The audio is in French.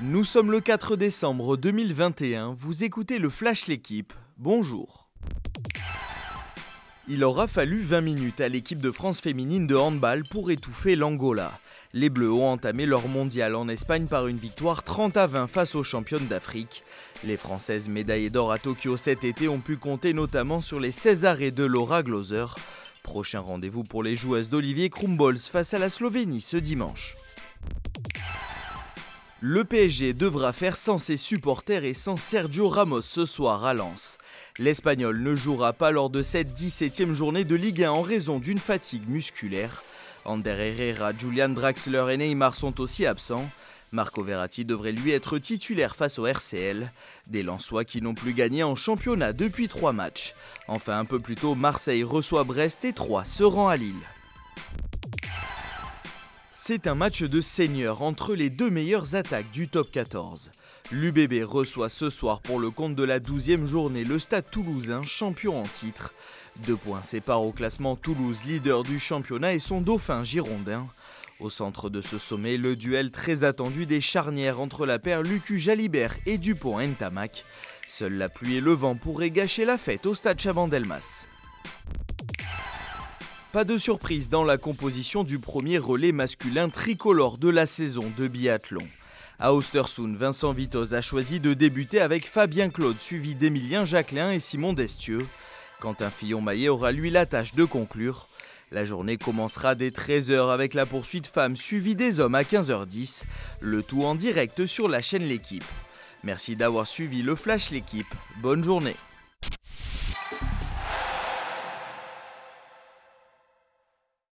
Nous sommes le 4 décembre 2021, vous écoutez le Flash L'équipe, bonjour. Il aura fallu 20 minutes à l'équipe de France féminine de handball pour étouffer l'Angola. Les Bleus ont entamé leur mondial en Espagne par une victoire 30 à 20 face aux championnes d'Afrique. Les Françaises médaillées d'or à Tokyo cet été ont pu compter notamment sur les 16 arrêts de Laura Gloser. Prochain rendez-vous pour les joueuses d'Olivier Krumbols face à la Slovénie ce dimanche. Le PSG devra faire sans ses supporters et sans Sergio Ramos ce soir à Lens. L'Espagnol ne jouera pas lors de cette 17e journée de Ligue 1 en raison d'une fatigue musculaire. Ander Herrera, Julian Draxler et Neymar sont aussi absents. Marco Verratti devrait lui être titulaire face au RCL. Des Lensois qui n'ont plus gagné en championnat depuis trois matchs. Enfin, un peu plus tôt, Marseille reçoit Brest et 3 se rend à Lille. C'est un match de seigneur entre les deux meilleures attaques du top 14. L'UBB reçoit ce soir pour le compte de la 12e journée le Stade toulousain, champion en titre. Deux points séparent au classement Toulouse, leader du championnat, et son dauphin girondin. Au centre de ce sommet, le duel très attendu des charnières entre la paire Lucu Jalibert et Dupont Ntamak. Seule la pluie et le vent pourraient gâcher la fête au stade Chabandelmas. Pas de surprise dans la composition du premier relais masculin tricolore de la saison de biathlon. À Ostersund, Vincent Vitoz a choisi de débuter avec Fabien Claude, suivi d'Emilien Jacquelin et Simon Destieux. Quentin Fillon-Maillet aura lui la tâche de conclure. La journée commencera dès 13h avec la poursuite femmes suivie des hommes à 15h10, le tout en direct sur la chaîne L'équipe. Merci d'avoir suivi le Flash L'équipe. Bonne journée.